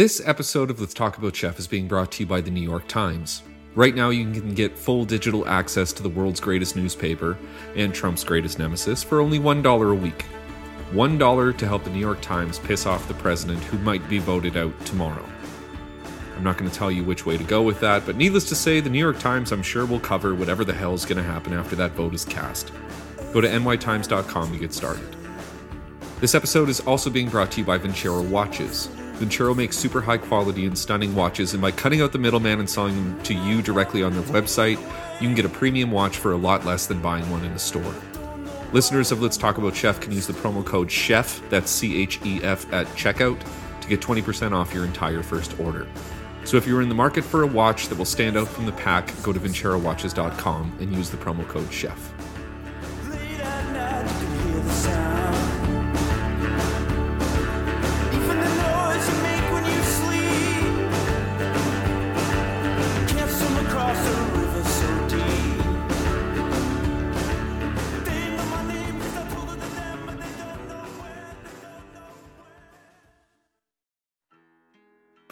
This episode of Let's Talk About Chef is being brought to you by the New York Times. Right now, you can get full digital access to the world's greatest newspaper and Trump's greatest nemesis for only $1 a week. $1 to help the New York Times piss off the president who might be voted out tomorrow. I'm not going to tell you which way to go with that, but needless to say, the New York Times, I'm sure, will cover whatever the hell is going to happen after that vote is cast. Go to nytimes.com to get started. This episode is also being brought to you by Vincero Watches. Vincero makes super high quality and stunning watches, and by cutting out the middleman and selling them to you directly on their website, you can get a premium watch for a lot less than buying one in a store. Listeners of Let's Talk About Chef can use the promo code CHEF, that's C H E F, at checkout to get 20% off your entire first order. So if you're in the market for a watch that will stand out from the pack, go to vincerowatches.com and use the promo code CHEF.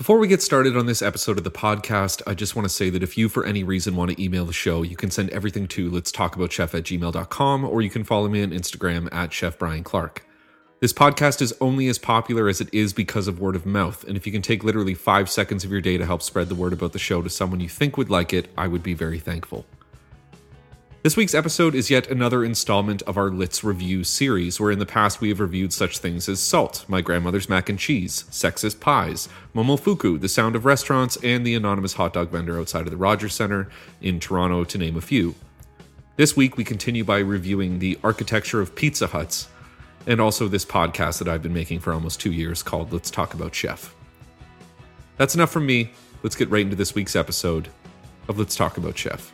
Before we get started on this episode of the podcast, I just want to say that if you, for any reason, want to email the show, you can send everything to let's talk about chef at gmail.com or you can follow me on Instagram at Chef Brian Clark. This podcast is only as popular as it is because of word of mouth, and if you can take literally five seconds of your day to help spread the word about the show to someone you think would like it, I would be very thankful. This week's episode is yet another installment of our Let's Review series, where in the past we have reviewed such things as Salt, My Grandmother's Mac and Cheese, Sexist Pies, Momofuku, The Sound of Restaurants, and the anonymous hot dog vendor outside of the Rogers Center in Toronto, to name a few. This week we continue by reviewing the architecture of Pizza Huts, and also this podcast that I've been making for almost two years called Let's Talk About Chef. That's enough from me. Let's get right into this week's episode of Let's Talk About Chef.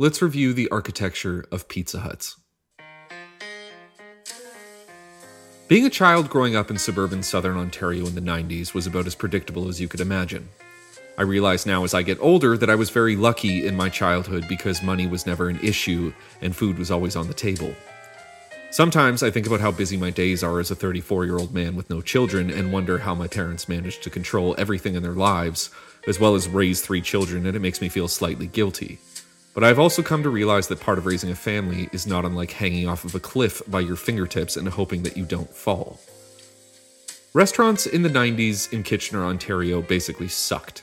Let's review the architecture of Pizza Huts. Being a child growing up in suburban southern Ontario in the 90s was about as predictable as you could imagine. I realize now as I get older that I was very lucky in my childhood because money was never an issue and food was always on the table. Sometimes I think about how busy my days are as a 34 year old man with no children and wonder how my parents managed to control everything in their lives, as well as raise three children, and it makes me feel slightly guilty. But I've also come to realize that part of raising a family is not unlike hanging off of a cliff by your fingertips and hoping that you don't fall. Restaurants in the 90s in Kitchener, Ontario basically sucked.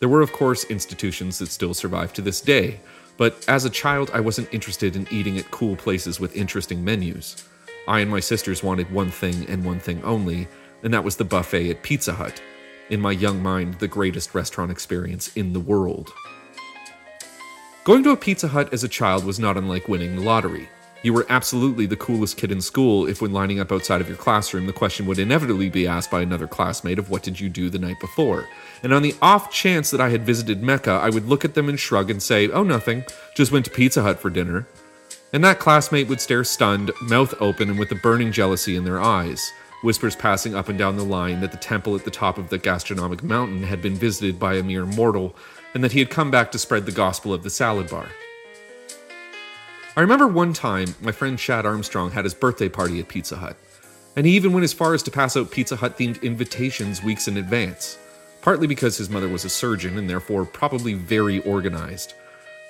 There were, of course, institutions that still survive to this day, but as a child, I wasn't interested in eating at cool places with interesting menus. I and my sisters wanted one thing and one thing only, and that was the buffet at Pizza Hut. In my young mind, the greatest restaurant experience in the world. Going to a Pizza Hut as a child was not unlike winning the lottery. You were absolutely the coolest kid in school if, when lining up outside of your classroom, the question would inevitably be asked by another classmate of what did you do the night before. And on the off chance that I had visited Mecca, I would look at them and shrug and say, oh, nothing, just went to Pizza Hut for dinner. And that classmate would stare stunned, mouth open, and with a burning jealousy in their eyes, whispers passing up and down the line that the temple at the top of the gastronomic mountain had been visited by a mere mortal, and that he had come back to spread the gospel of the salad bar. I remember one time my friend Chad Armstrong had his birthday party at Pizza Hut, and he even went as far as to pass out Pizza Hut themed invitations weeks in advance, partly because his mother was a surgeon and therefore probably very organized.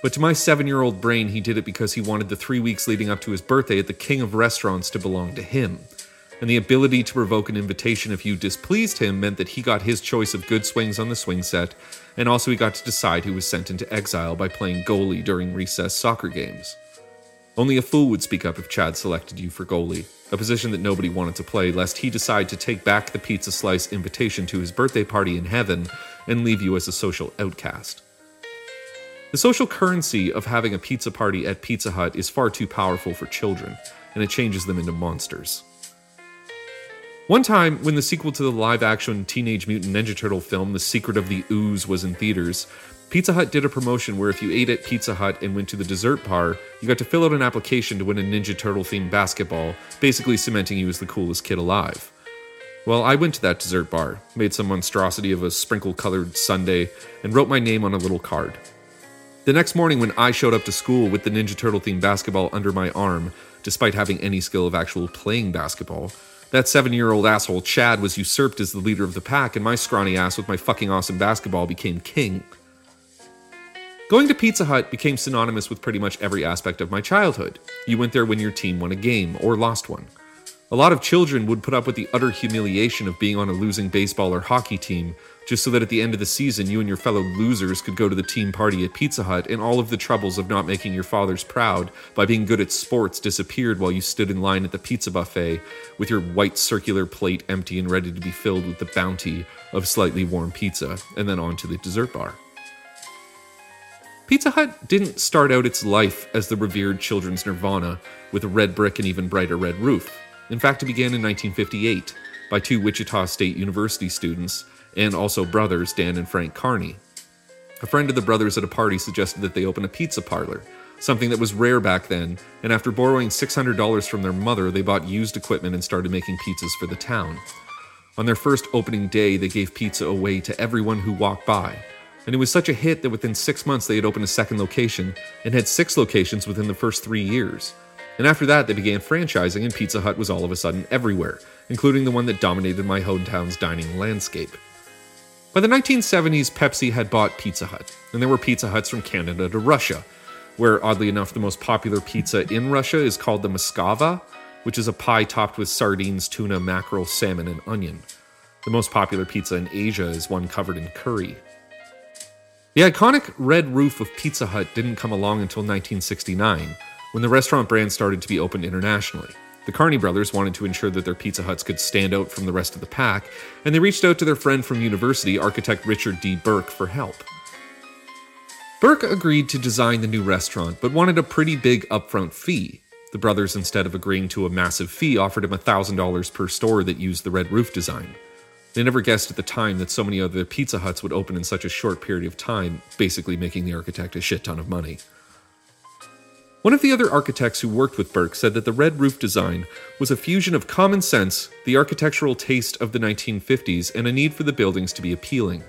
But to my seven year old brain, he did it because he wanted the three weeks leading up to his birthday at the king of restaurants to belong to him. And the ability to revoke an invitation if you displeased him meant that he got his choice of good swings on the swing set, and also he got to decide who was sent into exile by playing goalie during recess soccer games. Only a fool would speak up if Chad selected you for goalie, a position that nobody wanted to play, lest he decide to take back the pizza slice invitation to his birthday party in heaven and leave you as a social outcast. The social currency of having a pizza party at Pizza Hut is far too powerful for children, and it changes them into monsters. One time, when the sequel to the live action Teenage Mutant Ninja Turtle film, The Secret of the Ooze, was in theaters, Pizza Hut did a promotion where if you ate at Pizza Hut and went to the dessert bar, you got to fill out an application to win a Ninja Turtle themed basketball, basically cementing you as the coolest kid alive. Well, I went to that dessert bar, made some monstrosity of a sprinkle colored sundae, and wrote my name on a little card. The next morning, when I showed up to school with the Ninja Turtle themed basketball under my arm, despite having any skill of actual playing basketball, that seven year old asshole Chad was usurped as the leader of the pack, and my scrawny ass with my fucking awesome basketball became king. Going to Pizza Hut became synonymous with pretty much every aspect of my childhood. You went there when your team won a game or lost one. A lot of children would put up with the utter humiliation of being on a losing baseball or hockey team, just so that at the end of the season, you and your fellow losers could go to the team party at Pizza Hut, and all of the troubles of not making your fathers proud by being good at sports disappeared while you stood in line at the pizza buffet with your white circular plate empty and ready to be filled with the bounty of slightly warm pizza, and then on to the dessert bar. Pizza Hut didn't start out its life as the revered children's nirvana with a red brick and even brighter red roof. In fact, it began in 1958 by two Wichita State University students and also brothers Dan and Frank Carney. A friend of the brothers at a party suggested that they open a pizza parlor, something that was rare back then, and after borrowing $600 from their mother, they bought used equipment and started making pizzas for the town. On their first opening day, they gave pizza away to everyone who walked by. And it was such a hit that within six months they had opened a second location and had six locations within the first three years. And after that, they began franchising, and Pizza Hut was all of a sudden everywhere, including the one that dominated my hometown's dining landscape. By the 1970s, Pepsi had bought Pizza Hut, and there were Pizza Huts from Canada to Russia, where oddly enough, the most popular pizza in Russia is called the Moskva, which is a pie topped with sardines, tuna, mackerel, salmon, and onion. The most popular pizza in Asia is one covered in curry. The iconic red roof of Pizza Hut didn't come along until 1969, when the restaurant brand started to be opened internationally. The Carney brothers wanted to ensure that their Pizza Huts could stand out from the rest of the pack, and they reached out to their friend from university, architect Richard D. Burke, for help. Burke agreed to design the new restaurant, but wanted a pretty big upfront fee. The brothers, instead of agreeing to a massive fee, offered him $1,000 per store that used the red roof design. They never guessed at the time that so many other Pizza Huts would open in such a short period of time, basically making the architect a shit ton of money. One of the other architects who worked with Burke said that the red roof design was a fusion of common sense, the architectural taste of the 1950s, and a need for the buildings to be appealing.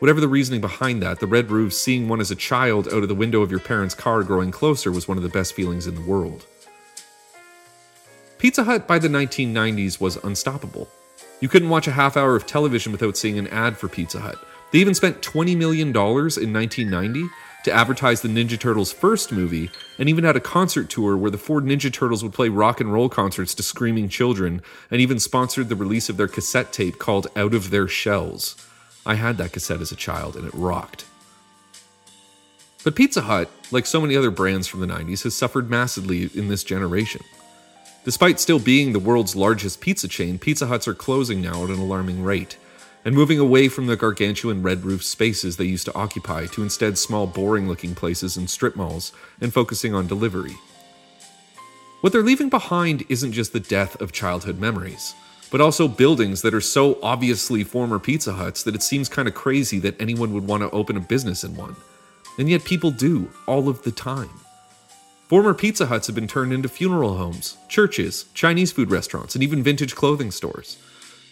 Whatever the reasoning behind that, the red roof, seeing one as a child out of the window of your parents' car growing closer, was one of the best feelings in the world. Pizza Hut by the 1990s was unstoppable. You couldn't watch a half hour of television without seeing an ad for Pizza Hut. They even spent $20 million in 1990 to advertise the Ninja Turtles' first movie, and even had a concert tour where the four Ninja Turtles would play rock and roll concerts to screaming children, and even sponsored the release of their cassette tape called Out of Their Shells. I had that cassette as a child, and it rocked. But Pizza Hut, like so many other brands from the 90s, has suffered massively in this generation. Despite still being the world's largest pizza chain, Pizza Huts are closing now at an alarming rate, and moving away from the gargantuan red roof spaces they used to occupy to instead small, boring looking places in strip malls and focusing on delivery. What they're leaving behind isn't just the death of childhood memories, but also buildings that are so obviously former Pizza Huts that it seems kind of crazy that anyone would want to open a business in one. And yet people do, all of the time. Former Pizza Huts have been turned into funeral homes, churches, Chinese food restaurants, and even vintage clothing stores.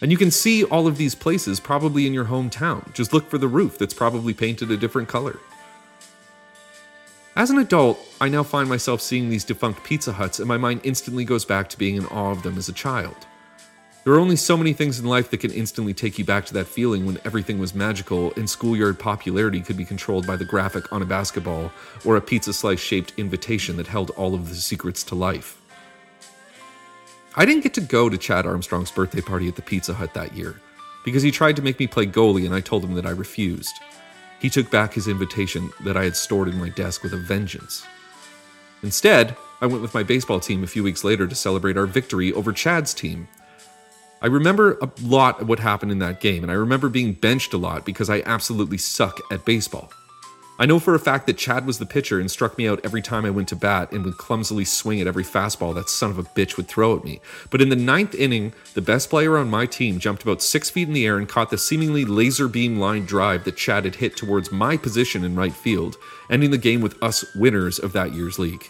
And you can see all of these places probably in your hometown. Just look for the roof that's probably painted a different color. As an adult, I now find myself seeing these defunct Pizza Huts, and my mind instantly goes back to being in awe of them as a child. There are only so many things in life that can instantly take you back to that feeling when everything was magical and schoolyard popularity could be controlled by the graphic on a basketball or a pizza slice shaped invitation that held all of the secrets to life. I didn't get to go to Chad Armstrong's birthday party at the Pizza Hut that year because he tried to make me play goalie and I told him that I refused. He took back his invitation that I had stored in my desk with a vengeance. Instead, I went with my baseball team a few weeks later to celebrate our victory over Chad's team. I remember a lot of what happened in that game, and I remember being benched a lot because I absolutely suck at baseball. I know for a fact that Chad was the pitcher and struck me out every time I went to bat and would clumsily swing at every fastball that son of a bitch would throw at me. But in the ninth inning, the best player on my team jumped about six feet in the air and caught the seemingly laser beam line drive that Chad had hit towards my position in right field, ending the game with us winners of that year's league.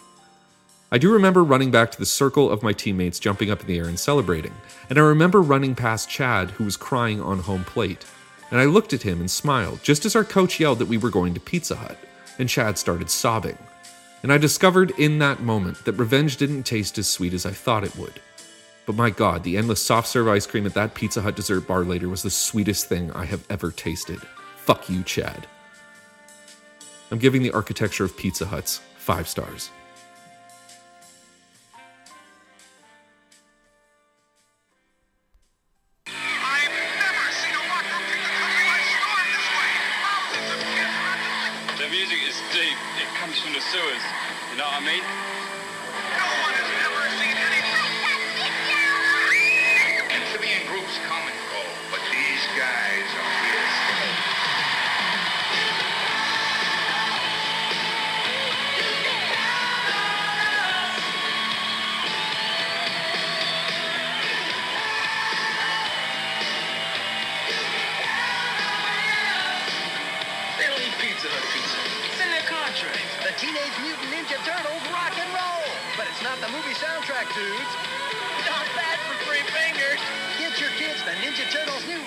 I do remember running back to the circle of my teammates jumping up in the air and celebrating, and I remember running past Chad, who was crying on home plate. And I looked at him and smiled, just as our coach yelled that we were going to Pizza Hut, and Chad started sobbing. And I discovered in that moment that revenge didn't taste as sweet as I thought it would. But my god, the endless soft serve ice cream at that Pizza Hut dessert bar later was the sweetest thing I have ever tasted. Fuck you, Chad. I'm giving the architecture of Pizza Huts five stars.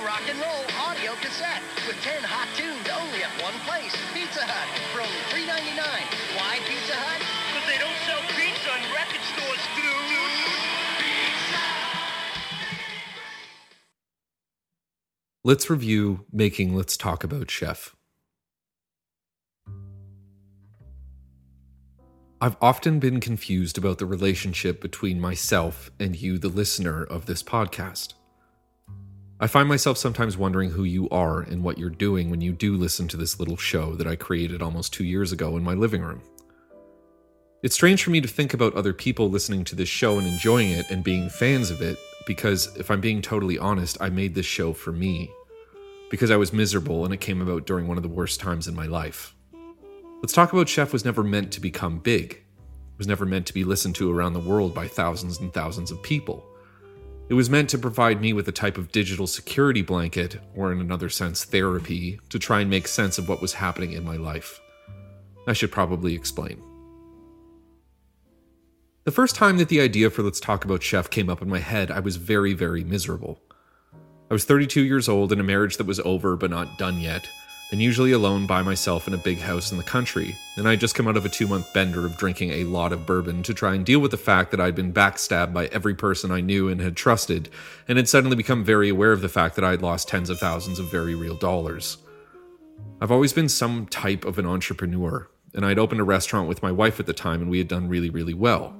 Rock and roll audio cassette with 10 hot tunes only at one place. Pizza Hut for only $3.99. Why Pizza Hut? Because they don't sell pizza in record stores, dude. Let's review Making Let's Talk About Chef. I've often been confused about the relationship between myself and you, the listener of this podcast. I find myself sometimes wondering who you are and what you're doing when you do listen to this little show that I created almost two years ago in my living room. It's strange for me to think about other people listening to this show and enjoying it and being fans of it because, if I'm being totally honest, I made this show for me. Because I was miserable and it came about during one of the worst times in my life. Let's Talk About Chef was never meant to become big. It was never meant to be listened to around the world by thousands and thousands of people. It was meant to provide me with a type of digital security blanket, or in another sense, therapy, to try and make sense of what was happening in my life. I should probably explain. The first time that the idea for Let's Talk About Chef came up in my head, I was very, very miserable. I was 32 years old in a marriage that was over but not done yet, and usually alone by myself in a big house in the country, and I'd just come out of a two month bender of drinking a lot of bourbon to try and deal with the fact that I'd been backstabbed by every person I knew and had trusted, and had suddenly become very aware of the fact that I'd lost tens of thousands of very real dollars. I've always been some type of an entrepreneur, and I'd opened a restaurant with my wife at the time, and we had done really, really well.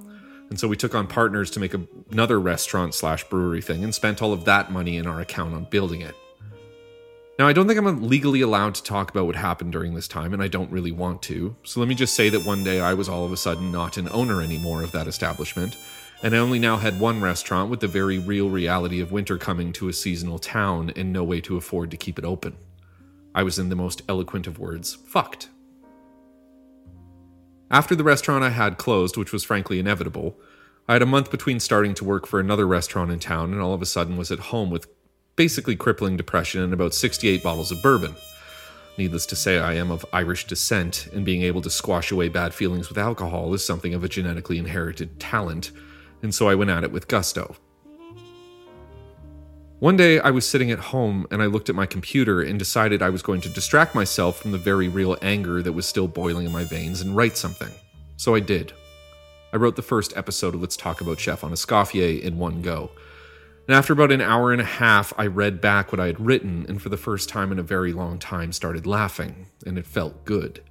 And so we took on partners to make a, another restaurant slash brewery thing and spent all of that money in our account on building it. Now, I don't think I'm legally allowed to talk about what happened during this time, and I don't really want to. So let me just say that one day I was all of a sudden not an owner anymore of that establishment, and I only now had one restaurant with the very real reality of winter coming to a seasonal town and no way to afford to keep it open. I was in the most eloquent of words, fucked. After the restaurant I had closed, which was frankly inevitable, I had a month between starting to work for another restaurant in town and all of a sudden was at home with basically crippling depression and about 68 bottles of bourbon. Needless to say, I am of Irish descent, and being able to squash away bad feelings with alcohol is something of a genetically inherited talent, and so I went at it with gusto. One day, I was sitting at home and I looked at my computer and decided I was going to distract myself from the very real anger that was still boiling in my veins and write something. So I did. I wrote the first episode of Let's Talk About Chef on Escoffier in one go. And after about an hour and a half, I read back what I had written and for the first time in a very long time started laughing, and it felt good.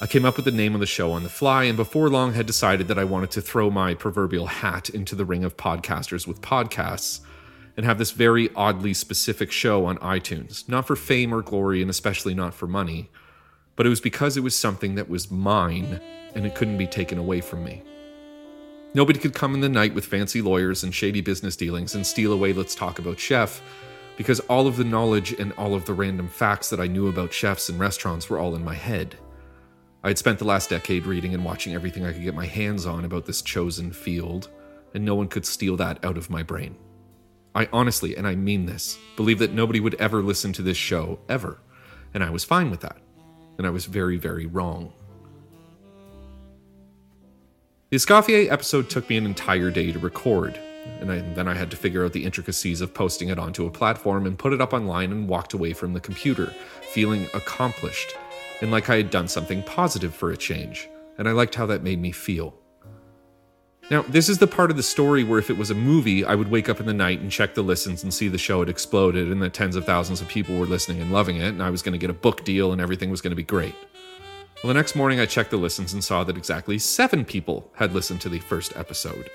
I came up with the name of the show on the fly, and before long had decided that I wanted to throw my proverbial hat into the ring of podcasters with podcasts and have this very oddly specific show on iTunes, not for fame or glory, and especially not for money, but it was because it was something that was mine and it couldn't be taken away from me. Nobody could come in the night with fancy lawyers and shady business dealings and steal away Let's Talk About Chef, because all of the knowledge and all of the random facts that I knew about chefs and restaurants were all in my head. I had spent the last decade reading and watching everything I could get my hands on about this chosen field, and no one could steal that out of my brain. I honestly, and I mean this, believe that nobody would ever listen to this show, ever. And I was fine with that. And I was very, very wrong. The Escoffier episode took me an entire day to record, and I, then I had to figure out the intricacies of posting it onto a platform and put it up online and walked away from the computer, feeling accomplished and like I had done something positive for a change, and I liked how that made me feel. Now, this is the part of the story where if it was a movie, I would wake up in the night and check the listens and see the show had exploded and that tens of thousands of people were listening and loving it, and I was going to get a book deal and everything was going to be great. Well, the next morning I checked the listens and saw that exactly seven people had listened to the first episode.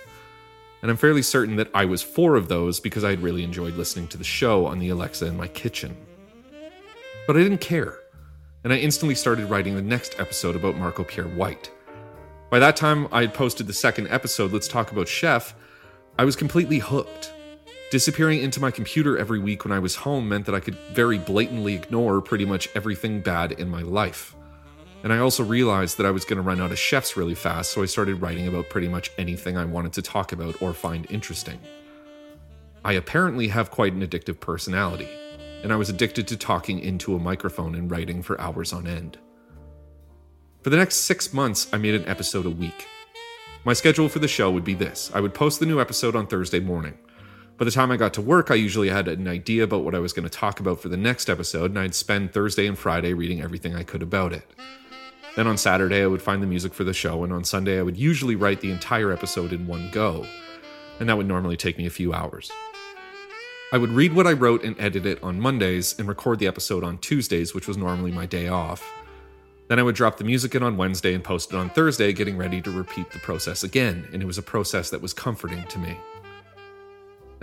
And I'm fairly certain that I was four of those because I had really enjoyed listening to the show on the Alexa in my kitchen. But I didn't care, and I instantly started writing the next episode about Marco Pierre White. By that time, I had posted the second episode, Let's Talk About Chef. I was completely hooked. Disappearing into my computer every week when I was home meant that I could very blatantly ignore pretty much everything bad in my life. And I also realized that I was going to run out of chefs really fast, so I started writing about pretty much anything I wanted to talk about or find interesting. I apparently have quite an addictive personality, and I was addicted to talking into a microphone and writing for hours on end. For the next six months, I made an episode a week. My schedule for the show would be this I would post the new episode on Thursday morning. By the time I got to work, I usually had an idea about what I was going to talk about for the next episode, and I'd spend Thursday and Friday reading everything I could about it. Then on Saturday, I would find the music for the show, and on Sunday, I would usually write the entire episode in one go, and that would normally take me a few hours. I would read what I wrote and edit it on Mondays and record the episode on Tuesdays, which was normally my day off. Then I would drop the music in on Wednesday and post it on Thursday, getting ready to repeat the process again, and it was a process that was comforting to me.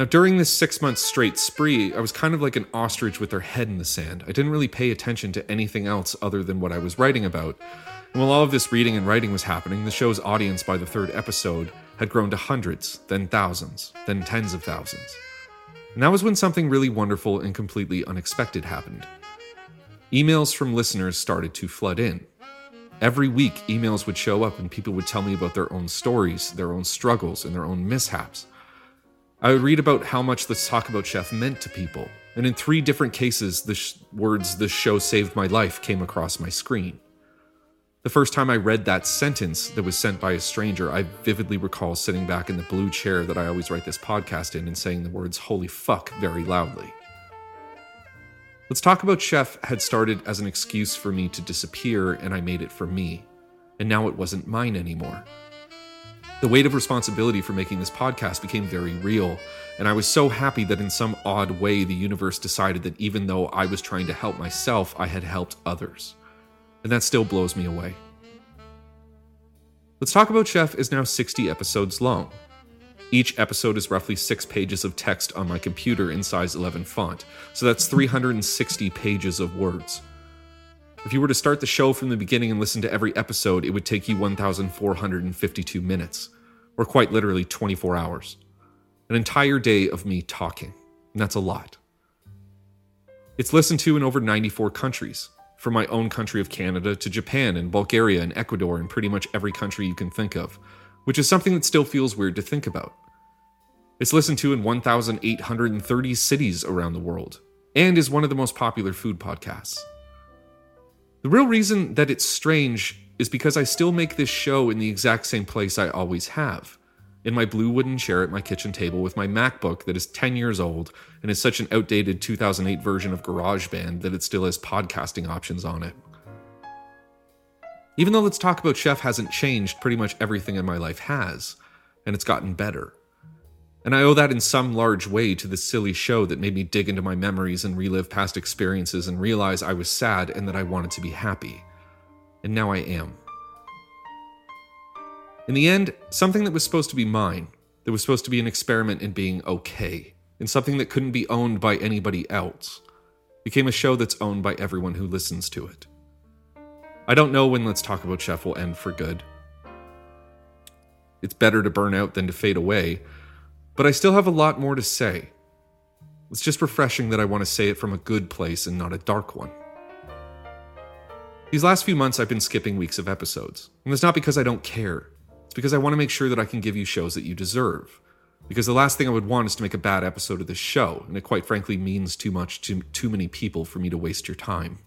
Now, during this six month straight spree, I was kind of like an ostrich with their head in the sand. I didn't really pay attention to anything else other than what I was writing about. And while all of this reading and writing was happening, the show's audience by the third episode had grown to hundreds, then thousands, then tens of thousands. And that was when something really wonderful and completely unexpected happened. Emails from listeners started to flood in. Every week, emails would show up and people would tell me about their own stories, their own struggles, and their own mishaps. I would read about how much Let's Talk About Chef meant to people, and in three different cases, the sh- words, This show saved my life, came across my screen. The first time I read that sentence that was sent by a stranger, I vividly recall sitting back in the blue chair that I always write this podcast in and saying the words, Holy fuck, very loudly. Let's Talk About Chef had started as an excuse for me to disappear, and I made it for me. And now it wasn't mine anymore. The weight of responsibility for making this podcast became very real, and I was so happy that in some odd way the universe decided that even though I was trying to help myself, I had helped others. And that still blows me away. Let's Talk About Chef is now 60 episodes long. Each episode is roughly six pages of text on my computer in size 11 font, so that's 360 pages of words. If you were to start the show from the beginning and listen to every episode, it would take you 1,452 minutes, or quite literally 24 hours. An entire day of me talking, and that's a lot. It's listened to in over 94 countries, from my own country of Canada to Japan and Bulgaria and Ecuador and pretty much every country you can think of, which is something that still feels weird to think about. It's listened to in 1,830 cities around the world, and is one of the most popular food podcasts. The real reason that it's strange is because I still make this show in the exact same place I always have in my blue wooden chair at my kitchen table with my MacBook that is 10 years old and is such an outdated 2008 version of GarageBand that it still has podcasting options on it. Even though Let's Talk About Chef hasn't changed, pretty much everything in my life has, and it's gotten better. And I owe that in some large way to this silly show that made me dig into my memories and relive past experiences and realize I was sad and that I wanted to be happy. And now I am. In the end, something that was supposed to be mine, that was supposed to be an experiment in being okay, and something that couldn't be owned by anybody else, became a show that's owned by everyone who listens to it. I don't know when Let's Talk About Chef will end for good. It's better to burn out than to fade away, but I still have a lot more to say. It's just refreshing that I want to say it from a good place and not a dark one. These last few months, I've been skipping weeks of episodes, and it's not because I don't care. It's because I want to make sure that I can give you shows that you deserve. Because the last thing I would want is to make a bad episode of this show, and it quite frankly means too much to too many people for me to waste your time.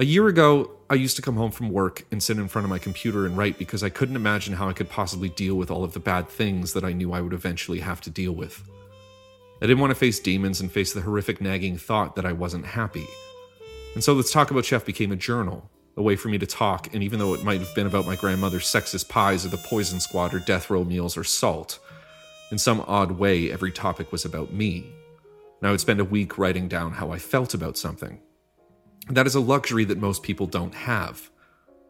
A year ago, I used to come home from work and sit in front of my computer and write because I couldn't imagine how I could possibly deal with all of the bad things that I knew I would eventually have to deal with. I didn't want to face demons and face the horrific nagging thought that I wasn't happy. And so Let's Talk About Chef became a journal, a way for me to talk, and even though it might have been about my grandmother's sexist pies or the poison squad or death row meals or salt, in some odd way, every topic was about me. And I would spend a week writing down how I felt about something. That is a luxury that most people don't have.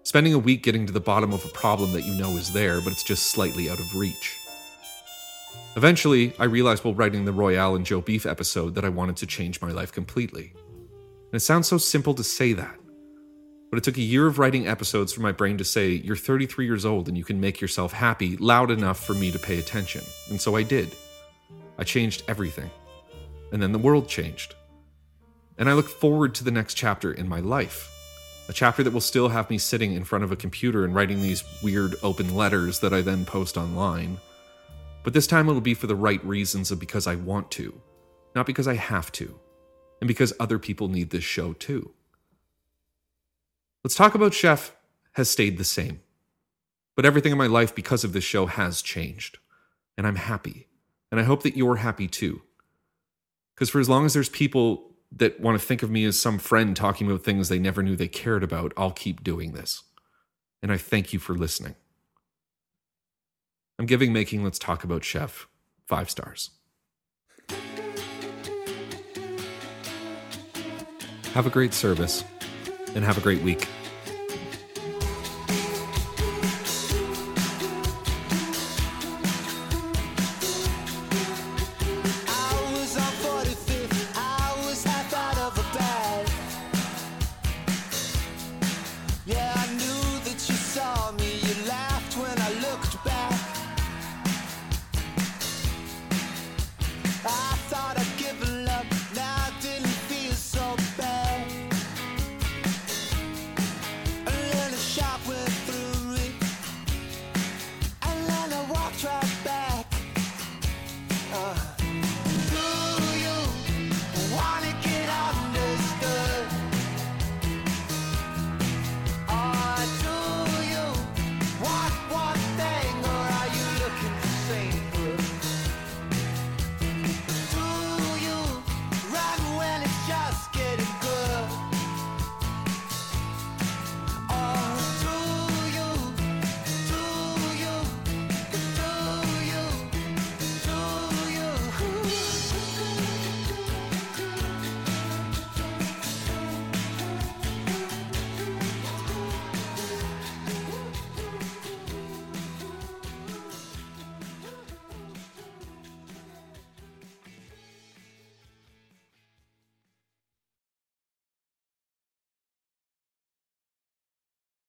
Spending a week getting to the bottom of a problem that you know is there, but it's just slightly out of reach. Eventually, I realized while writing the Royale and Joe Beef episode that I wanted to change my life completely. And it sounds so simple to say that. But it took a year of writing episodes for my brain to say, You're 33 years old and you can make yourself happy loud enough for me to pay attention. And so I did. I changed everything. And then the world changed. And I look forward to the next chapter in my life. A chapter that will still have me sitting in front of a computer and writing these weird open letters that I then post online. But this time it'll be for the right reasons of because I want to, not because I have to, and because other people need this show too. Let's talk about Chef has stayed the same. But everything in my life because of this show has changed. And I'm happy. And I hope that you're happy too. Because for as long as there's people that want to think of me as some friend talking about things they never knew they cared about, I'll keep doing this. And I thank you for listening. I'm giving Making Let's Talk About Chef five stars. Have a great service and have a great week.